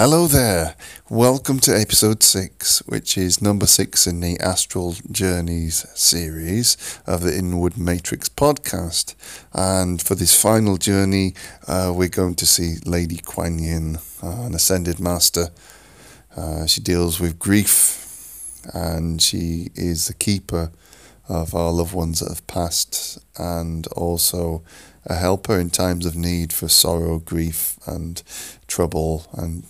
Hello there. Welcome to episode six, which is number six in the Astral Journeys series of the Inward Matrix podcast. And for this final journey, uh, we're going to see Lady Kwan Yin, uh, an ascended master. Uh, she deals with grief and she is the keeper of our loved ones that have passed and also a helper in times of need for sorrow, grief, and trouble, and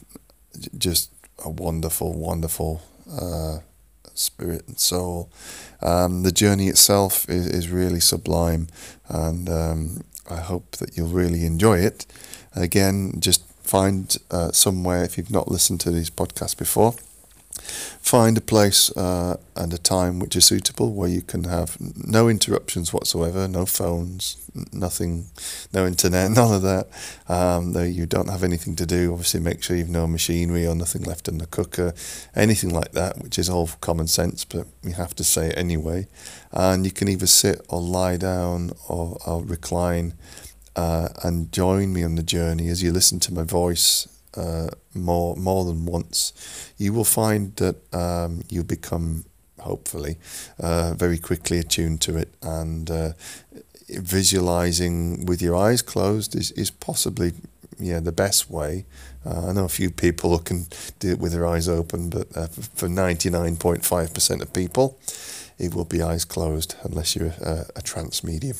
just a wonderful, wonderful uh, spirit and soul. Um, the journey itself is, is really sublime, and um, I hope that you'll really enjoy it. Again, just find uh, somewhere if you've not listened to these podcasts before Find a place uh, and a time which is suitable where you can have no interruptions whatsoever, no phones, nothing, no internet, none of that. Um, though you don't have anything to do, obviously make sure you've no machinery or nothing left in the cooker, anything like that, which is all common sense, but we have to say it anyway. And you can either sit or lie down or, or recline uh, and join me on the journey as you listen to my voice uh, more more than once, you will find that um, you become hopefully uh, very quickly attuned to it and uh, visualizing with your eyes closed is, is possibly yeah the best way. Uh, I know a few people who can do it with their eyes open, but uh, for 99.5% of people, it will be eyes closed unless you're a, a trance medium.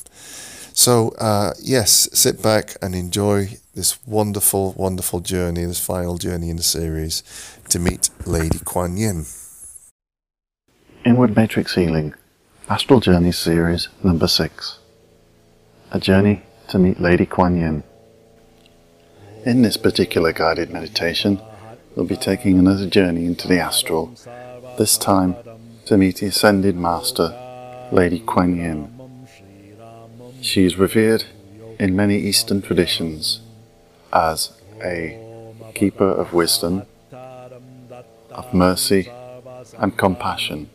So, uh, yes, sit back and enjoy this wonderful, wonderful journey, this final journey in the series to meet Lady Kwan Yin. Inward Matrix Healing, Astral Journey Series number 6. A journey to meet Lady Kwan Yin. In this particular guided meditation, we'll be taking another journey into the astral, this time to meet the Ascended Master, Lady Kwan Yin. She is revered in many Eastern traditions as a keeper of wisdom, of mercy and compassion,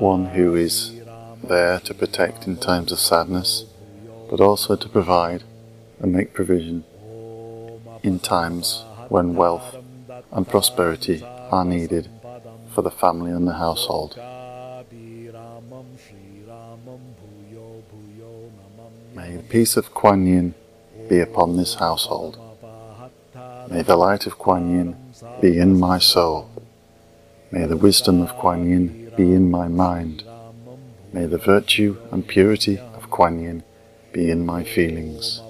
one who is there to protect in times of sadness, but also to provide and make provision in times when wealth and prosperity are needed for the family and the household. May the peace of Kwan Yin be upon this household. May the light of Kwan Yin be in my soul. May the wisdom of Kwan Yin be in my mind. May the virtue and purity of Kwan Yin be in my feelings.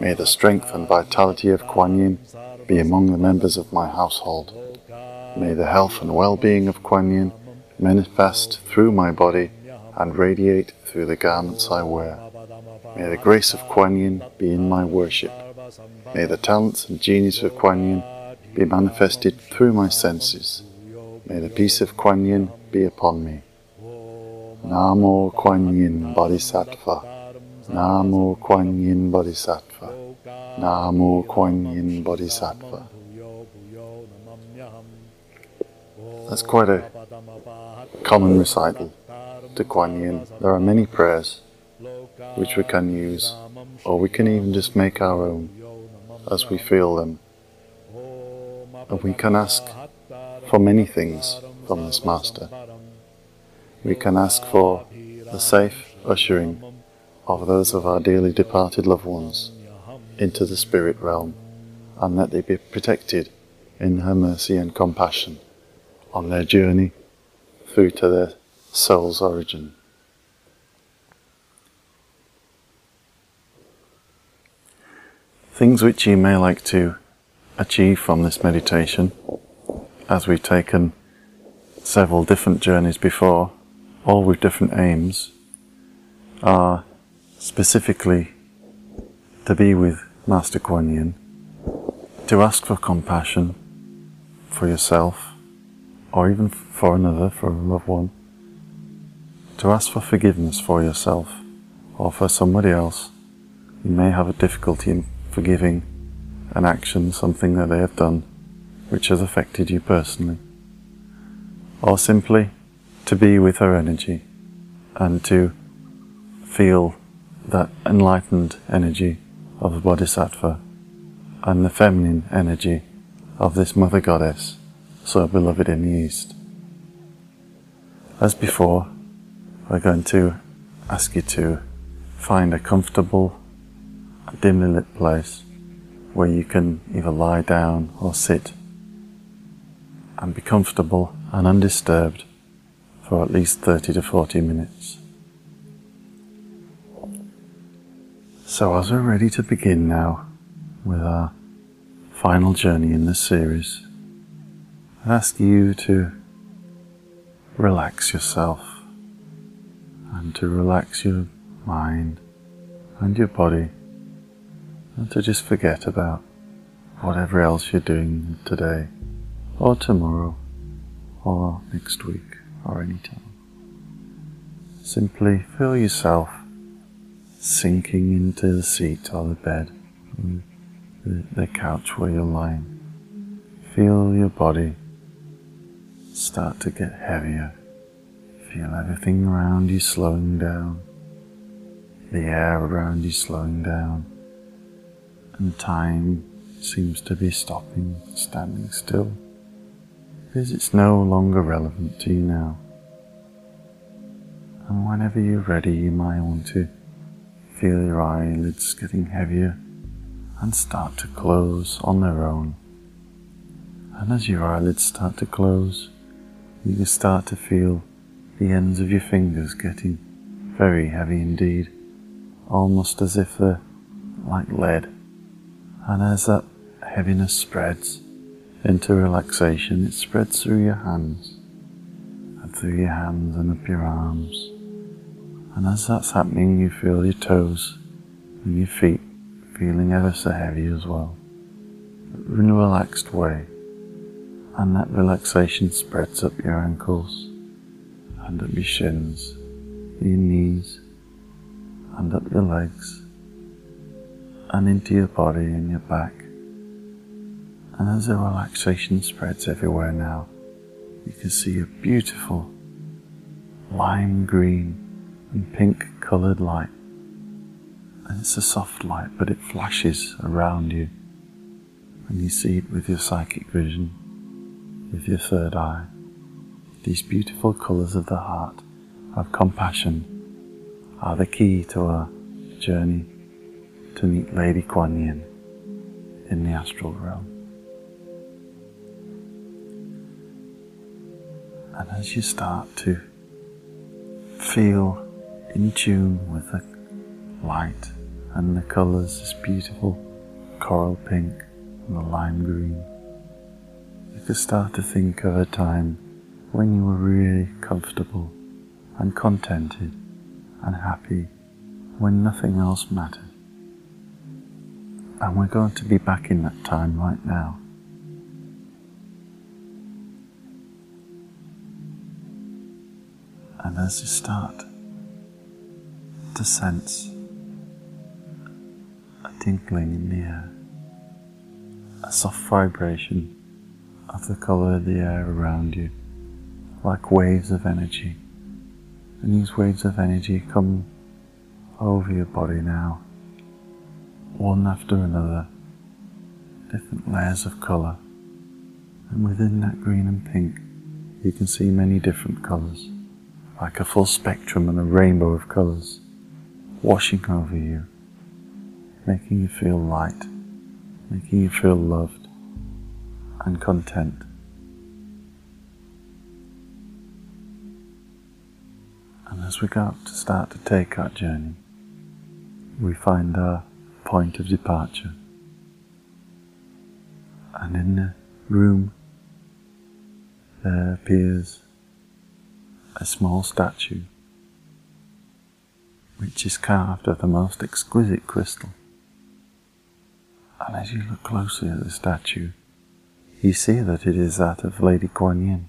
May the strength and vitality of Kwan Yin be among the members of my household. May the health and well-being of Kwan Yin manifest through my body and radiate through the garments I wear. May the grace of Kwan Yin be in my worship. May the talents and genius of Kwan Yin be manifested through my senses. May the peace of Kwan Yin be upon me. Namo Kwan Yin Bodhisattva. Namo Kwan Yin Bodhisattva. Namo Kwan Yin Bodhisattva. That's quite a common recital to Kwan Yin. There are many prayers which we can use, or we can even just make our own as we feel them. And we can ask for many things from this Master. We can ask for the safe ushering of those of our dearly departed loved ones into the spirit realm, and that they be protected in her mercy and compassion on their journey through to their soul's origin. Things which you may like to achieve from this meditation, as we've taken several different journeys before, all with different aims, are specifically to be with Master Kwan Yin, to ask for compassion for yourself, or even for another, for a loved one, to ask for forgiveness for yourself or for somebody else. You may have a difficulty in forgiving an action, something that they have done, which has affected you personally. Or simply to be with her energy and to feel that enlightened energy of the Bodhisattva and the feminine energy of this Mother Goddess, so beloved in the East. As before, we're going to ask you to find a comfortable, dimly lit place where you can either lie down or sit and be comfortable and undisturbed for at least 30 to 40 minutes. So, as we're ready to begin now with our final journey in this series, ask you to relax yourself and to relax your mind and your body and to just forget about whatever else you're doing today or tomorrow or next week or any time. Simply feel yourself sinking into the seat or the bed, the, the couch where you're lying. Feel your body start to get heavier. Feel everything around you slowing down, the air around you slowing down, and time seems to be stopping, standing still, because it's no longer relevant to you now. And whenever you're ready, you might want to feel your eyelids getting heavier and start to close on their own. And as your eyelids start to close, you can start to feel the ends of your fingers getting very heavy indeed, almost as if they're like lead. And as that heaviness spreads into relaxation, it spreads through your hands and through your hands and up your arms. And as that's happening, you feel your toes and your feet feeling ever so heavy as well, in a relaxed way and that relaxation spreads up your ankles and up your shins, your knees, and up your legs, and into your body and your back. And as the relaxation spreads everywhere now, you can see a beautiful lime green and pink coloured light. And it's a soft light, but it flashes around you, and you see it with your psychic vision with your third eye. These beautiful colours of the heart of compassion are the key to our journey to meet Lady Kwan Yin in the astral realm. And as you start to feel in tune with the light and the colours, this beautiful coral pink and the lime green, you could start to think of a time when you were really comfortable and contented and happy when nothing else mattered. And we're going to be back in that time right now. And as you start to sense a tinkling in the air, a soft vibration of the colour of the air around you, like waves of energy. And these waves of energy come over your body now, one after another, different layers of colour. And within that green and pink, you can see many different colours, like a full spectrum and a rainbow of colours, washing over you, making you feel light, making you feel loved and content. And as we go to start to take our journey, we find our point of departure. And in the room there appears a small statue which is carved of the most exquisite crystal. And as you look closely at the statue, you see that it is that of Lady Kwan Yin,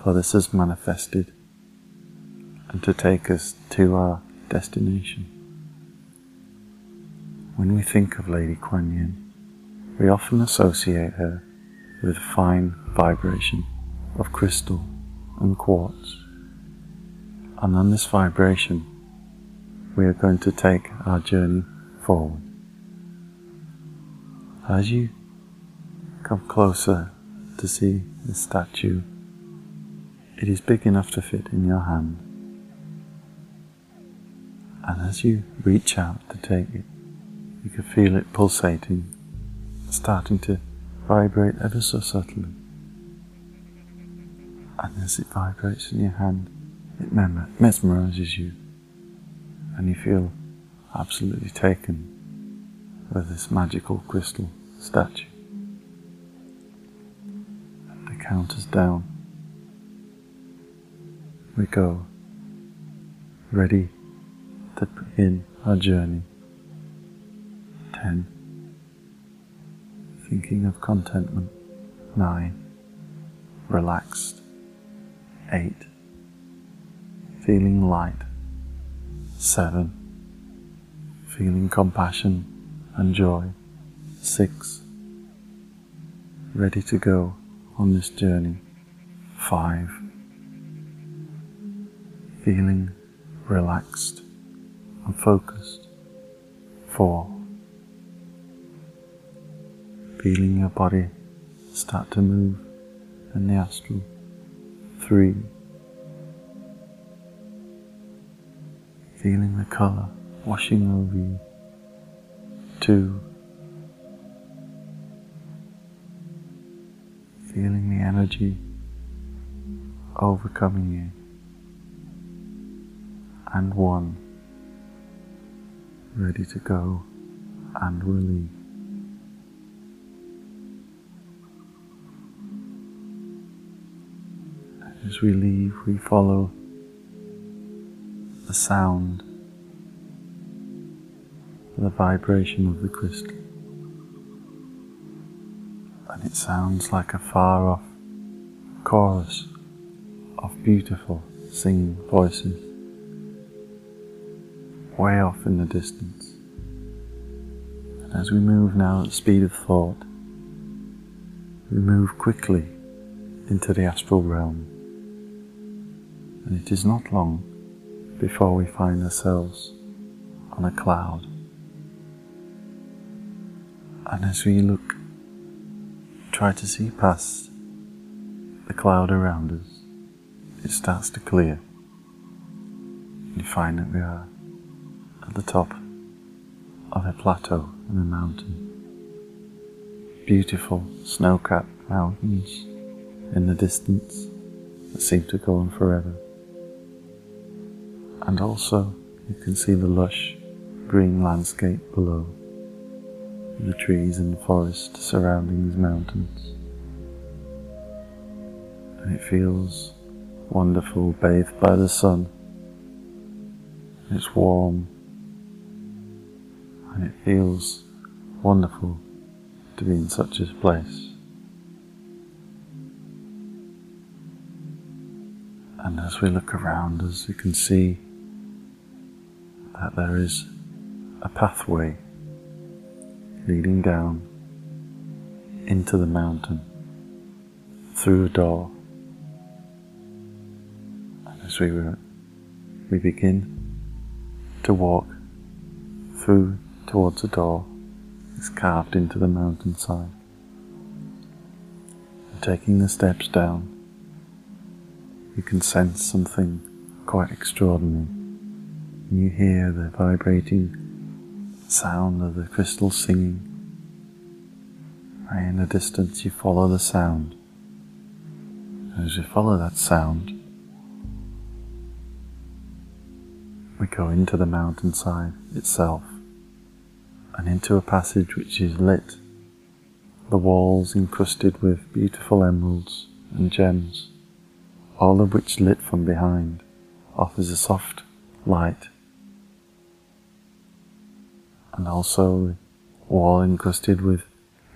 for this is manifested and to take us to our destination. When we think of Lady Kwan Yin, we often associate her with fine vibration of crystal and quartz. And on this vibration, we are going to take our journey forward. As you come closer to see the statue. It is big enough to fit in your hand. And as you reach out to take it, you can feel it pulsating, starting to vibrate ever so subtly. And as it vibrates in your hand, it mesmerizes you, and you feel absolutely taken with this magical crystal statue. Count us down. We go, ready to begin our journey. Ten. Thinking of contentment. Nine. Relaxed. Eight. Feeling light. Seven. Feeling compassion and joy. Six. Ready to go on this journey. Five. Feeling relaxed and focused. Four. Feeling your body start to move in the astral. Three. Feeling the color washing over you. Two. Feeling the energy overcoming you. And one. Ready to go and release. As we leave, we follow the sound, the vibration of the crystal. And it sounds like a far off chorus of beautiful singing voices, way off in the distance. And as we move now at the speed of thought, we move quickly into the astral realm. And it is not long before we find ourselves on a cloud. And as we look, try to see past the cloud around us, it starts to clear. You find that we are at the top of a plateau in a mountain. Beautiful snow capped mountains in the distance that seem to go on forever and also you can see the lush green landscape below, the trees and forest surrounding these mountains. And it feels wonderful, bathed by the sun. It's warm, and it feels wonderful to be in such a place. And as we look around us, we can see that there is a pathway leading down into the mountain through a door. And as we, were, we begin to walk through towards a door that's carved into the mountainside. And taking the steps down, you can sense something quite extraordinary and you hear the vibrating sound of the crystal singing. Right in the distance, you follow the sound. As you follow that sound, we go into the mountainside itself and into a passage which is lit, the walls encrusted with beautiful emeralds and gems, all of which lit from behind offers a soft light and also wall encrusted with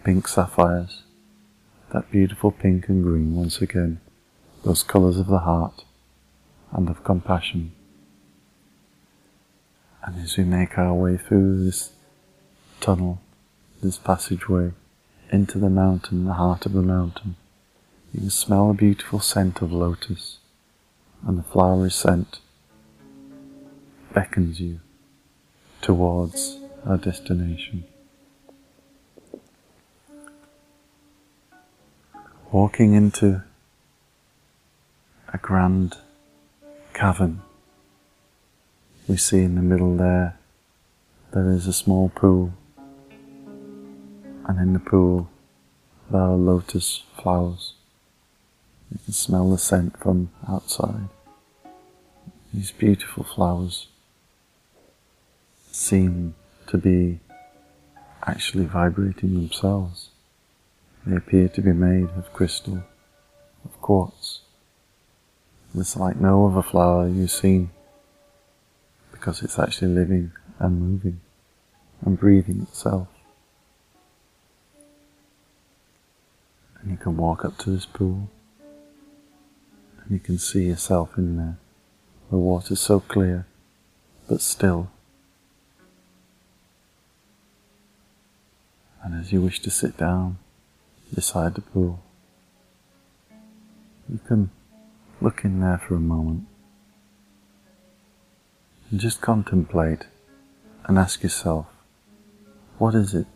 pink sapphires. That beautiful pink and green once again, those colours of the heart and of compassion. And as we make our way through this tunnel, this passageway, into the mountain, the heart of the mountain, you can smell a beautiful scent of lotus, and the flowery scent beckons you towards our destination. walking into a grand cavern. We see in the middle there, there is a small pool, and in the pool there are lotus flowers. You can smell the scent from outside. These beautiful flowers seem to be actually vibrating themselves. They appear to be made of crystal, of quartz. It's like no other flower you've seen because it's actually living and moving and breathing itself. And you can walk up to this pool and you can see yourself in there. The water's so clear but still. And as you wish to sit down beside the pool, you can look in there for a moment and just contemplate and ask yourself, what is it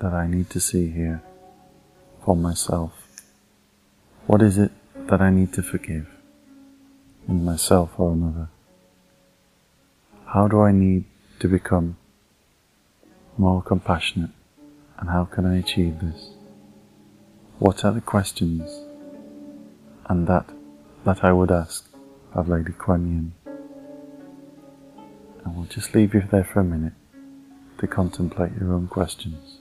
that I need to see here for myself? What is it that I need to forgive in myself or another? How do I need to become more compassionate and how can I achieve this? What are the questions and that that I would ask of Lady Kwan Yin? And we'll just leave you there for a minute to contemplate your own questions.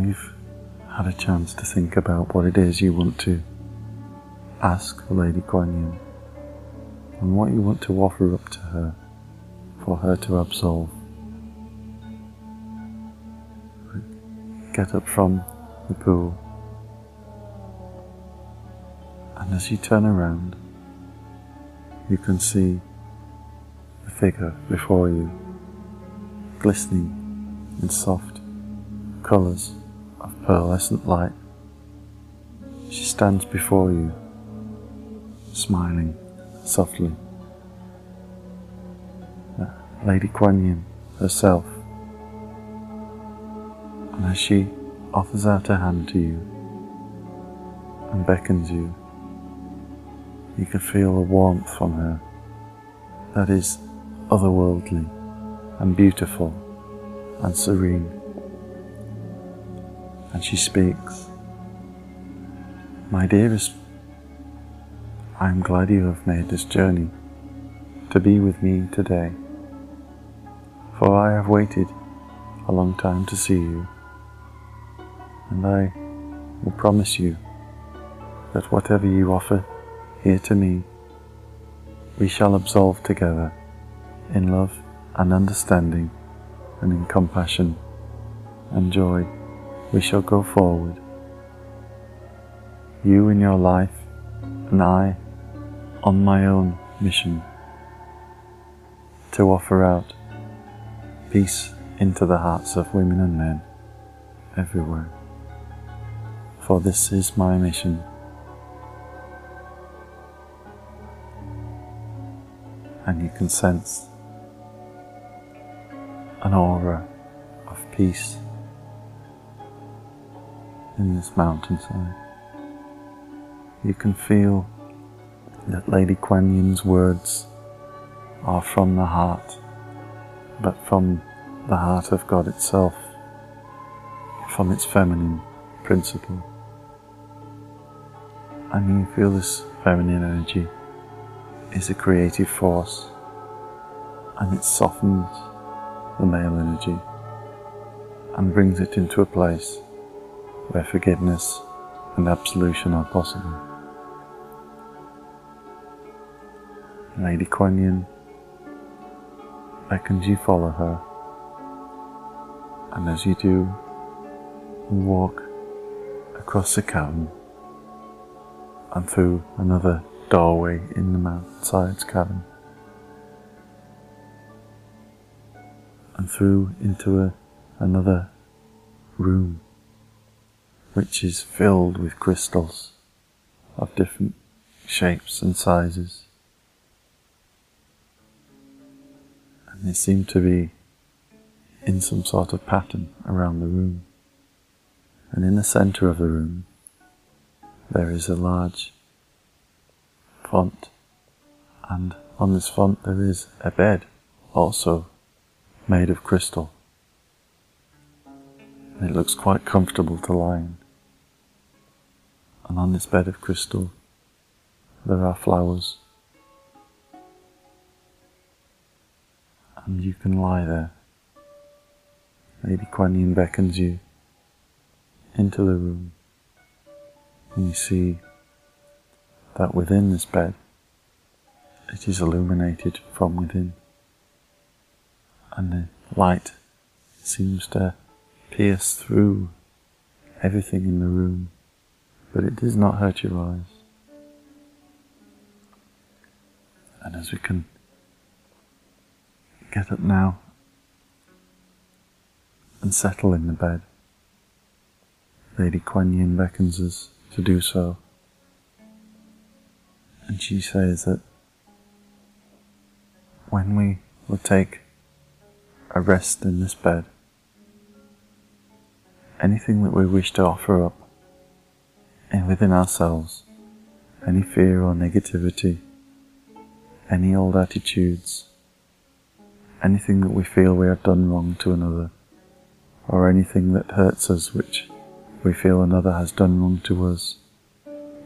You've had a chance to think about what it is you want to ask the Lady Kwan Yin and what you want to offer up to her for her to absolve. Get up from the pool and as you turn around you can see the figure before you glistening in soft colours pearlescent light. She stands before you, smiling softly. Uh, Lady Kwan Yin herself. And as she offers out her hand to you and beckons you, you can feel a warmth from her that is otherworldly and beautiful and serene and she speaks. My dearest, I am glad you have made this journey to be with me today, for I have waited a long time to see you, and I will promise you that whatever you offer here to me, we shall absolve together in love and understanding and in compassion and joy we shall go forward. You in your life and I on my own mission to offer out peace into the hearts of women and men everywhere. For this is my mission. And you can sense an aura of peace in this mountainside. You can feel that Lady Kwan Yin's words are from the heart, but from the heart of God itself, from its feminine principle. And you feel this feminine energy is a creative force and it softens the male energy and brings it into a place where forgiveness and absolution are possible. Lady Kwan Yin beckons you follow her, and as you do, you walk across the cavern and through another doorway in the mountainside's cavern, and through into a, another room which is filled with crystals of different shapes and sizes. And they seem to be in some sort of pattern around the room. And in the center of the room, there is a large font, and on this font there is a bed, also made of crystal. It looks quite comfortable to lie in and on this bed of crystal there are flowers. And you can lie there. Maybe Kwan Yin beckons you into the room, and you see that within this bed it is illuminated from within, and the light seems to pierce through everything in the room but it does not hurt your eyes. And as we can get up now and settle in the bed, Lady Kwan Yin beckons us to do so. And she says that when we will take a rest in this bed, anything that we wish to offer up and within ourselves any fear or negativity, any old attitudes, anything that we feel we have done wrong to another, or anything that hurts us which we feel another has done wrong to us,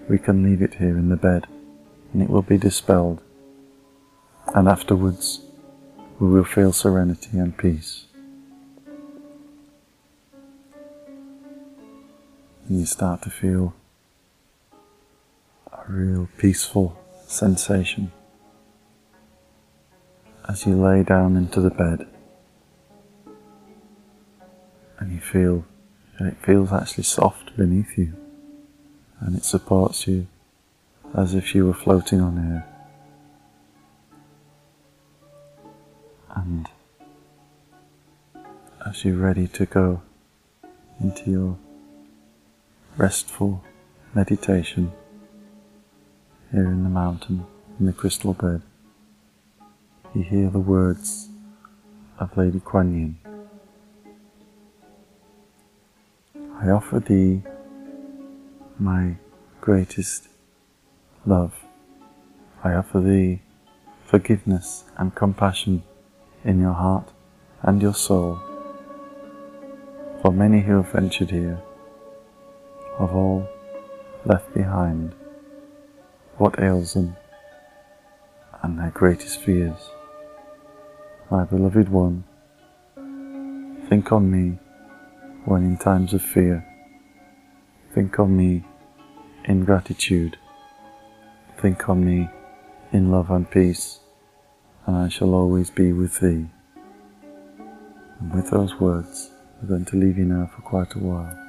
we can leave it here in the bed and it will be dispelled. And afterwards, we will feel serenity and peace. And you start to feel real peaceful sensation as you lay down into the bed and you feel that it feels actually soft beneath you and it supports you as if you were floating on air. And as you're ready to go into your restful meditation, here in the mountain, in the crystal bed, you hear the words of Lady Kwan Yin. I offer thee my greatest love. I offer thee forgiveness and compassion in your heart and your soul for many who have ventured here, of all left behind what ails them and their greatest fears. My beloved one, think on me when in times of fear. Think on me in gratitude. Think on me in love and peace, and I shall always be with thee. And with those words, we're going to leave you now for quite a while.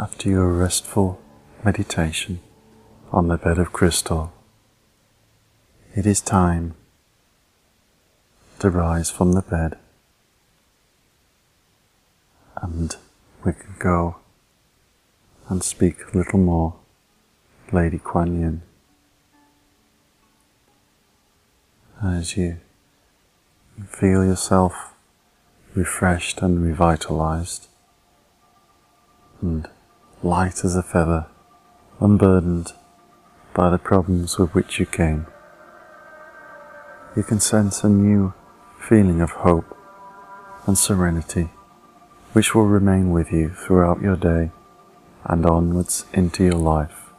After your restful meditation on the bed of crystal, it is time to rise from the bed and we can go and speak a little more, Lady Kwan Yin. As you feel yourself refreshed and revitalized and light as a feather, unburdened by the problems with which you came. You can sense a new feeling of hope and serenity which will remain with you throughout your day and onwards into your life,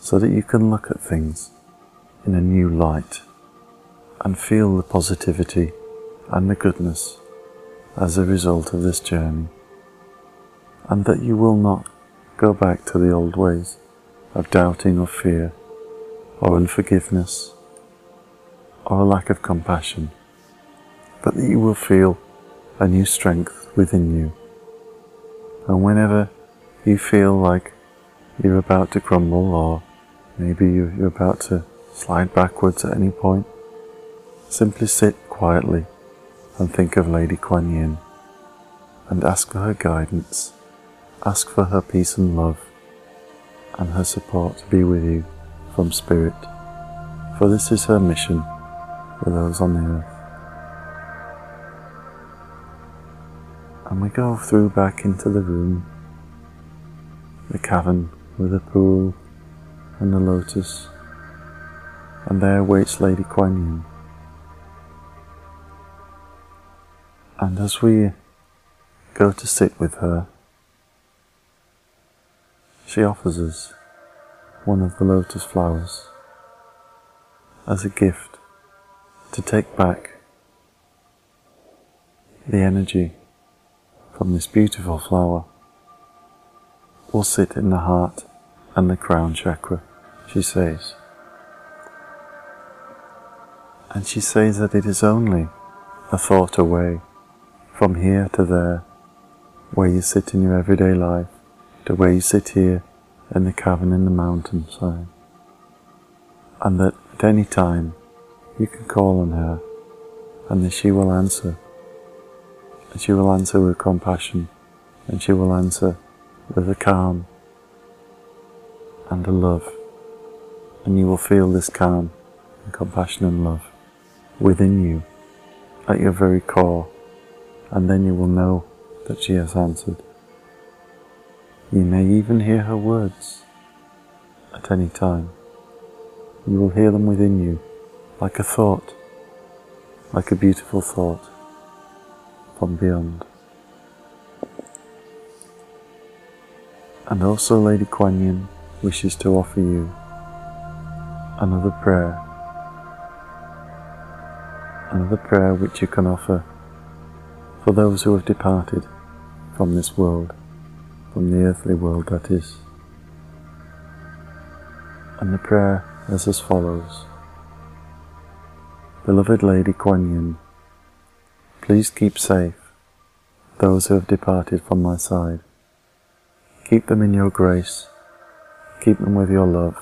so that you can look at things in a new light and feel the positivity and the goodness as a result of this journey, and that you will not go back to the old ways of doubting or fear or unforgiveness or a lack of compassion, but that you will feel a new strength within you. And whenever you feel like you're about to crumble or maybe you're about to slide backwards at any point, simply sit quietly and think of Lady Kwan Yin and ask for her guidance, ask for her peace and love and her support to be with you from Spirit, for this is her mission for those on the earth. And we go through back into the room, the cavern with the pool and the lotus, and there waits Lady Kwan Yin. And as we go to sit with her, she offers us one of the lotus flowers as a gift to take back the energy from this beautiful flower will sit in the heart and the crown chakra, she says. And she says that it is only a thought away from here to there, where you sit in your everyday life, to where you sit here in the cavern in the mountainside. And that at any time you can call on her and that she will answer and she will answer with compassion, and she will answer with a calm and a love. And you will feel this calm and compassion and love within you, at your very core, and then you will know that she has answered. You may even hear her words at any time. You will hear them within you, like a thought, like a beautiful thought from beyond. And also Lady Kwan Yin wishes to offer you another prayer, another prayer which you can offer for those who have departed from this world, from the earthly world that is. And the prayer is as follows. Beloved Lady Kwan Yin, Please keep safe those who have departed from my side. Keep them in your grace, keep them with your love,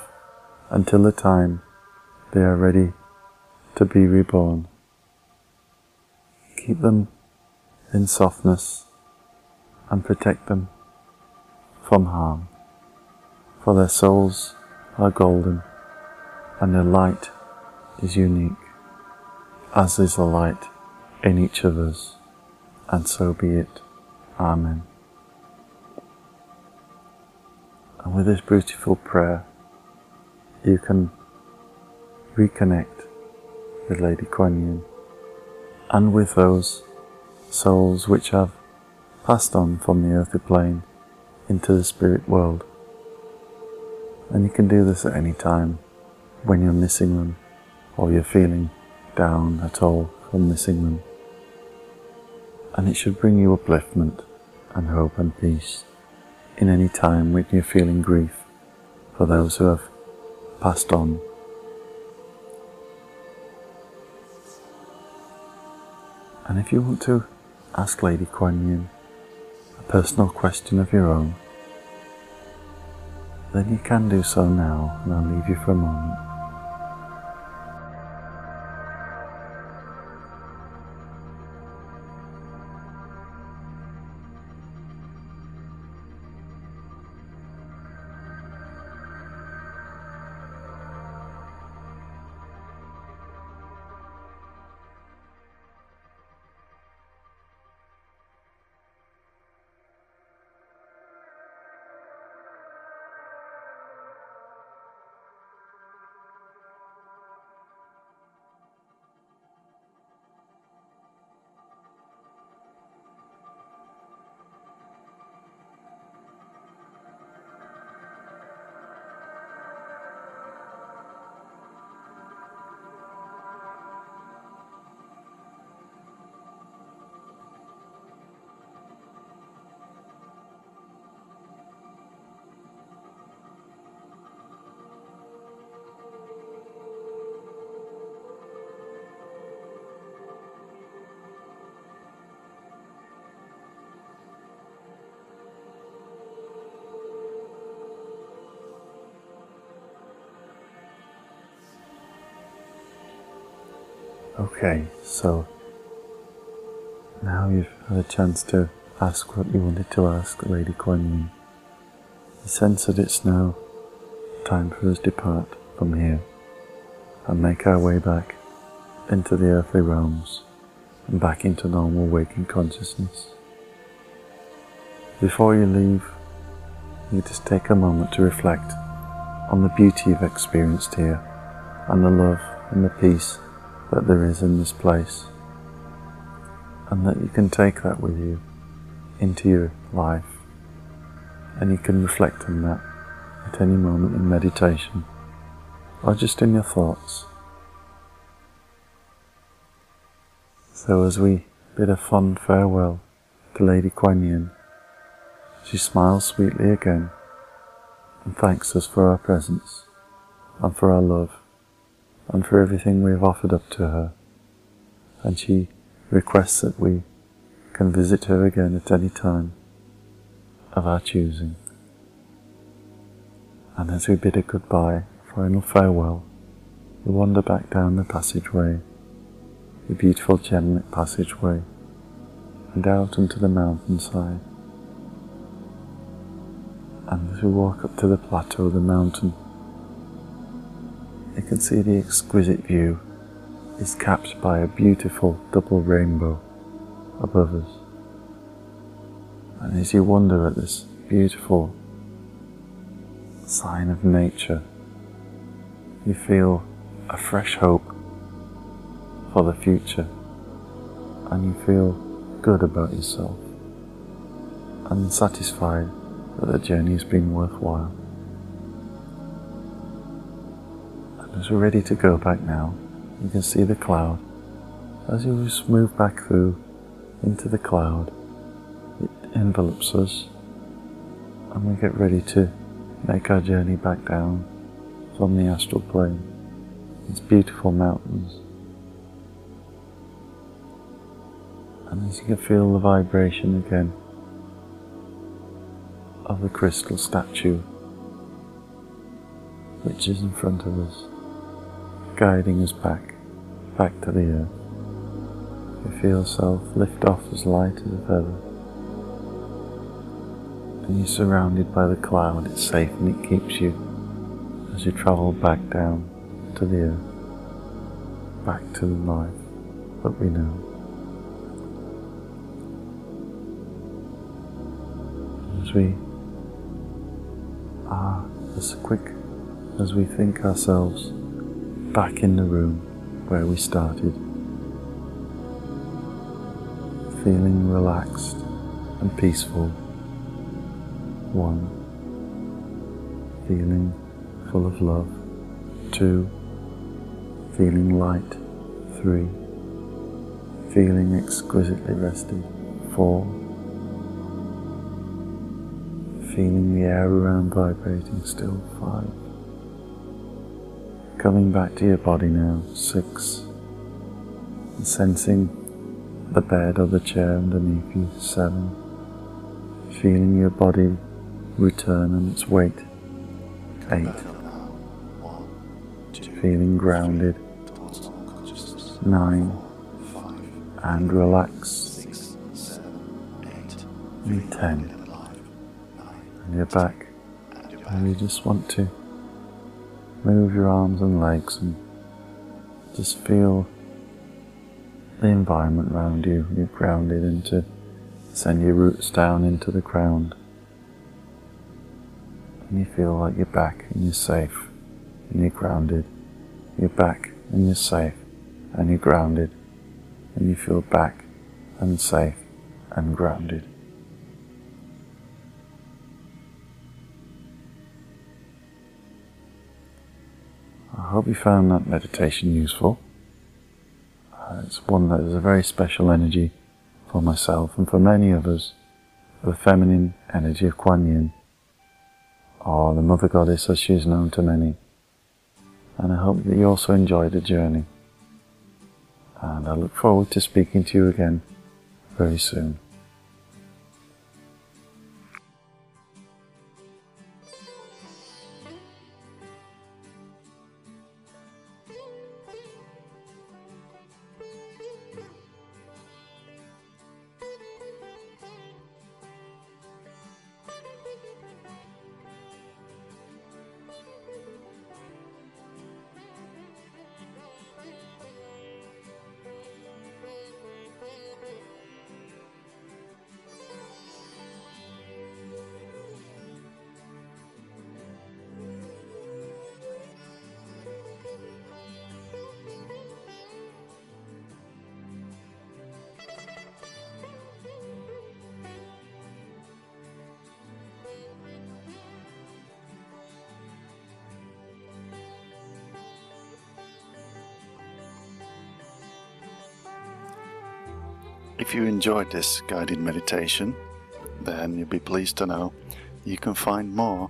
until the time they are ready to be reborn. Keep them in softness and protect them from harm, for their souls are golden and their light is unique, as is the light in each of us, and so be it. Amen. And with this beautiful prayer, you can reconnect with Lady Kwan Yin and with those souls which have passed on from the earthly plane into the spirit world. And you can do this at any time when you're missing them or you're feeling down at all from missing them and it should bring you upliftment and hope and peace in any time when you're feeling grief for those who have passed on. And if you want to ask Lady Kwan Yin personal question of your own, then you can do so now, and I'll leave you for a moment. Okay, so now you've had a chance to ask what you wanted to ask Lady Kwan Yin. You sense that it's now time for us to depart from here and make our way back into the earthly realms and back into normal waking consciousness. Before you leave, you just take a moment to reflect on the beauty you've experienced here and the love and the peace that there is in this place, and that you can take that with you into your life, and you can reflect on that at any moment in meditation or just in your thoughts. So, as we bid a fond farewell to Lady Kwan Yin, she smiles sweetly again and thanks us for our presence and for our love and for everything we have offered up to her. And she requests that we can visit her again at any time of our choosing. And as we bid her goodbye, final farewell, we wander back down the passageway, the beautiful gemlit passageway, and out into the mountainside. And as we walk up to the plateau of the mountain, you can see the exquisite view is capped by a beautiful double rainbow above us. And as you wonder at this beautiful sign of nature, you feel a fresh hope for the future and you feel good about yourself and satisfied that the journey has been worthwhile. As we're ready to go back now, you can see the cloud. As you move back through into the cloud, it envelops us, and we get ready to make our journey back down from the astral plane. These beautiful mountains. And as you can feel the vibration again of the crystal statue which is in front of us guiding us back, back to the earth. You feel yourself lift off as light as a feather. And you're surrounded by the cloud, it's safe and it keeps you as you travel back down to the earth, back to the life that we know. As we are as quick as we think ourselves back in the room where we started, feeling relaxed and peaceful. One, feeling full of love. Two, feeling light. Three, feeling exquisitely rested. Four, feeling the air around vibrating still. Five, Coming back to your body now, six. And sensing the bed or the chair underneath you, seven. Feeling your body return on its weight, eight, feeling grounded, nine, and relax, and ten, and you're back, and you just want to move your arms and legs and just feel the environment around you. You're grounded into send your roots down into the ground. And you feel like you're back and you're safe and you're grounded. You're back and you're safe and you're grounded. And you feel back and safe and grounded. Hope you found that meditation useful. Uh, it's one that is a very special energy for myself and for many of us, the feminine energy of Kwan Yin, or the Mother Goddess as she is known to many. And I hope that you also enjoy the journey. And I look forward to speaking to you again very soon. If you enjoyed this guided meditation, then you'll be pleased to know you can find more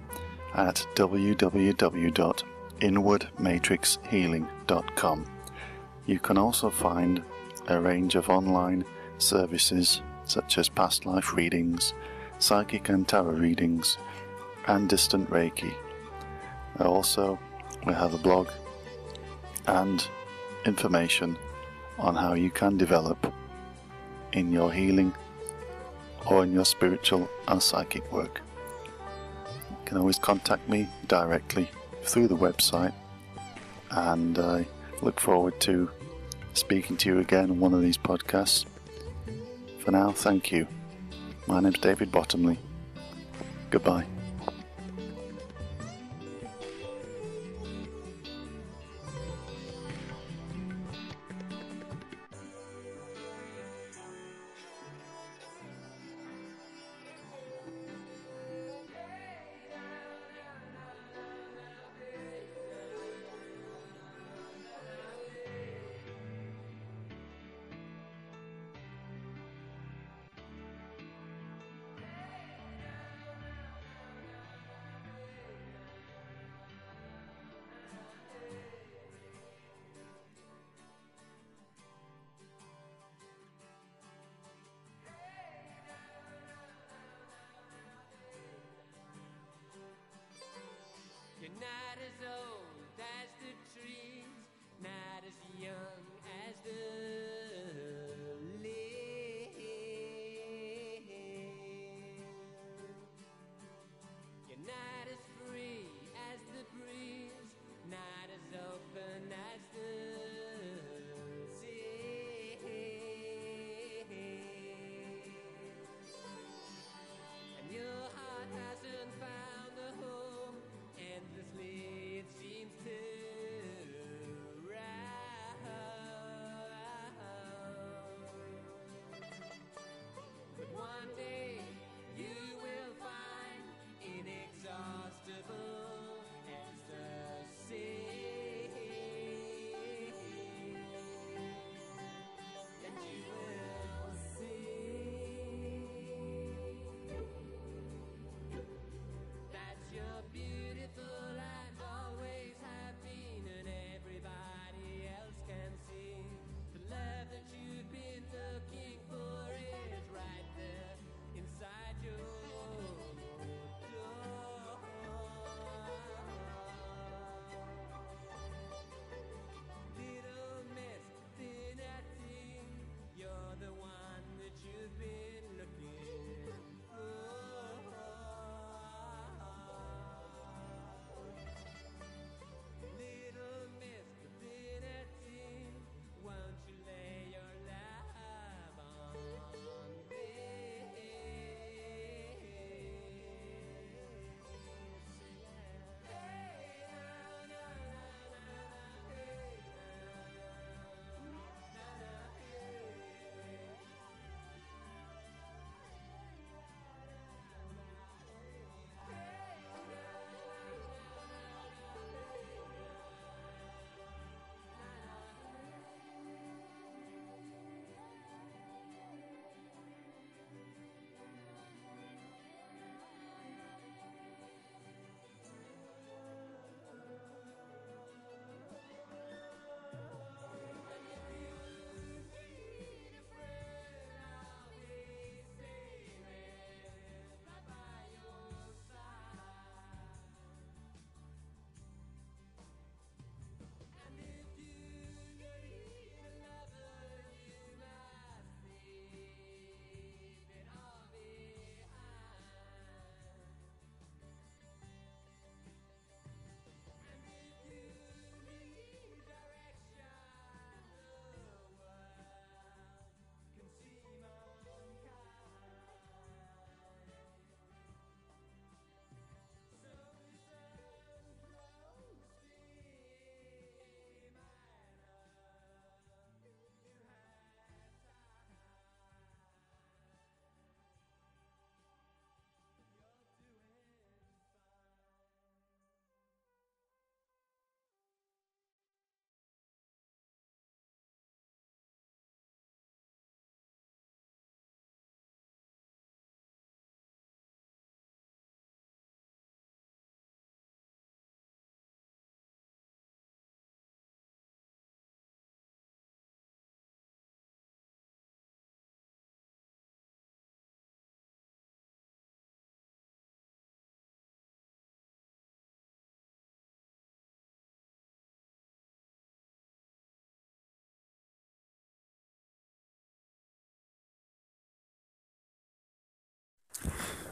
at www.inwardmatrixhealing.com. You can also find a range of online services such as past life readings, psychic and tarot readings, and distant Reiki. Also, we have a blog and information on how you can develop in your healing or in your spiritual and psychic work. You can always contact me directly through the website, and I look forward to speaking to you again on one of these podcasts. For now, thank you. My name's David Bottomley. Goodbye.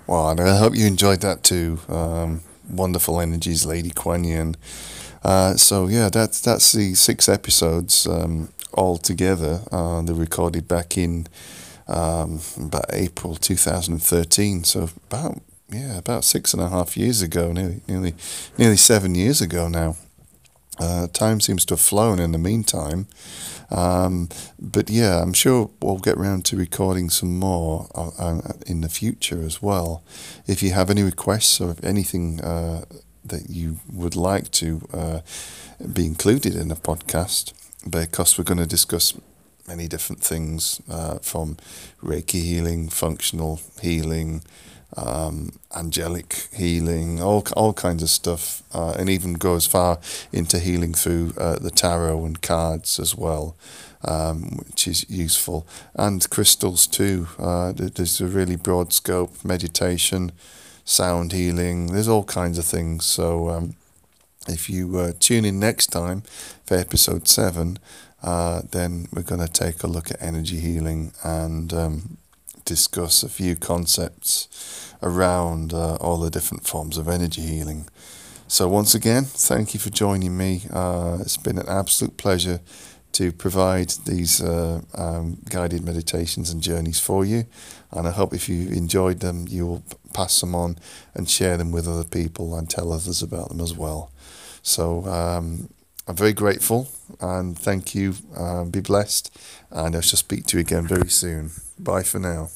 Well, and I hope you enjoyed that too. Um, wonderful energies, Lady Kwan Yin. Uh, so yeah, that's that's the six episodes um, all together. Uh, they're recorded back in um, about April 2013. So about yeah, about six and a half years ago, nearly nearly nearly seven years ago now. Uh, time seems to have flown in the meantime. Um, but yeah, I'm sure we'll get around to recording some more uh, uh, in the future as well. If you have any requests or anything uh, that you would like to uh, be included in the podcast, because we're going to discuss many different things uh, from Reiki healing, functional healing, um, angelic healing, all all kinds of stuff, uh, and even go as far into healing through uh, the tarot and cards as well, um, which is useful, and crystals too. Uh, there's a really broad scope, meditation, sound healing. There's all kinds of things. So um, if you uh, tune in next time for episode seven. Uh, then we're going to take a look at energy healing and um, discuss a few concepts around uh, all the different forms of energy healing. So, once again, thank you for joining me. Uh, it's been an absolute pleasure to provide these uh, um, guided meditations and journeys for you. And I hope if you enjoyed them, you will pass them on and share them with other people and tell others about them as well. So, um, I'm very grateful and thank you. Uh, be blessed, and I shall speak to you again very soon. Bye for now.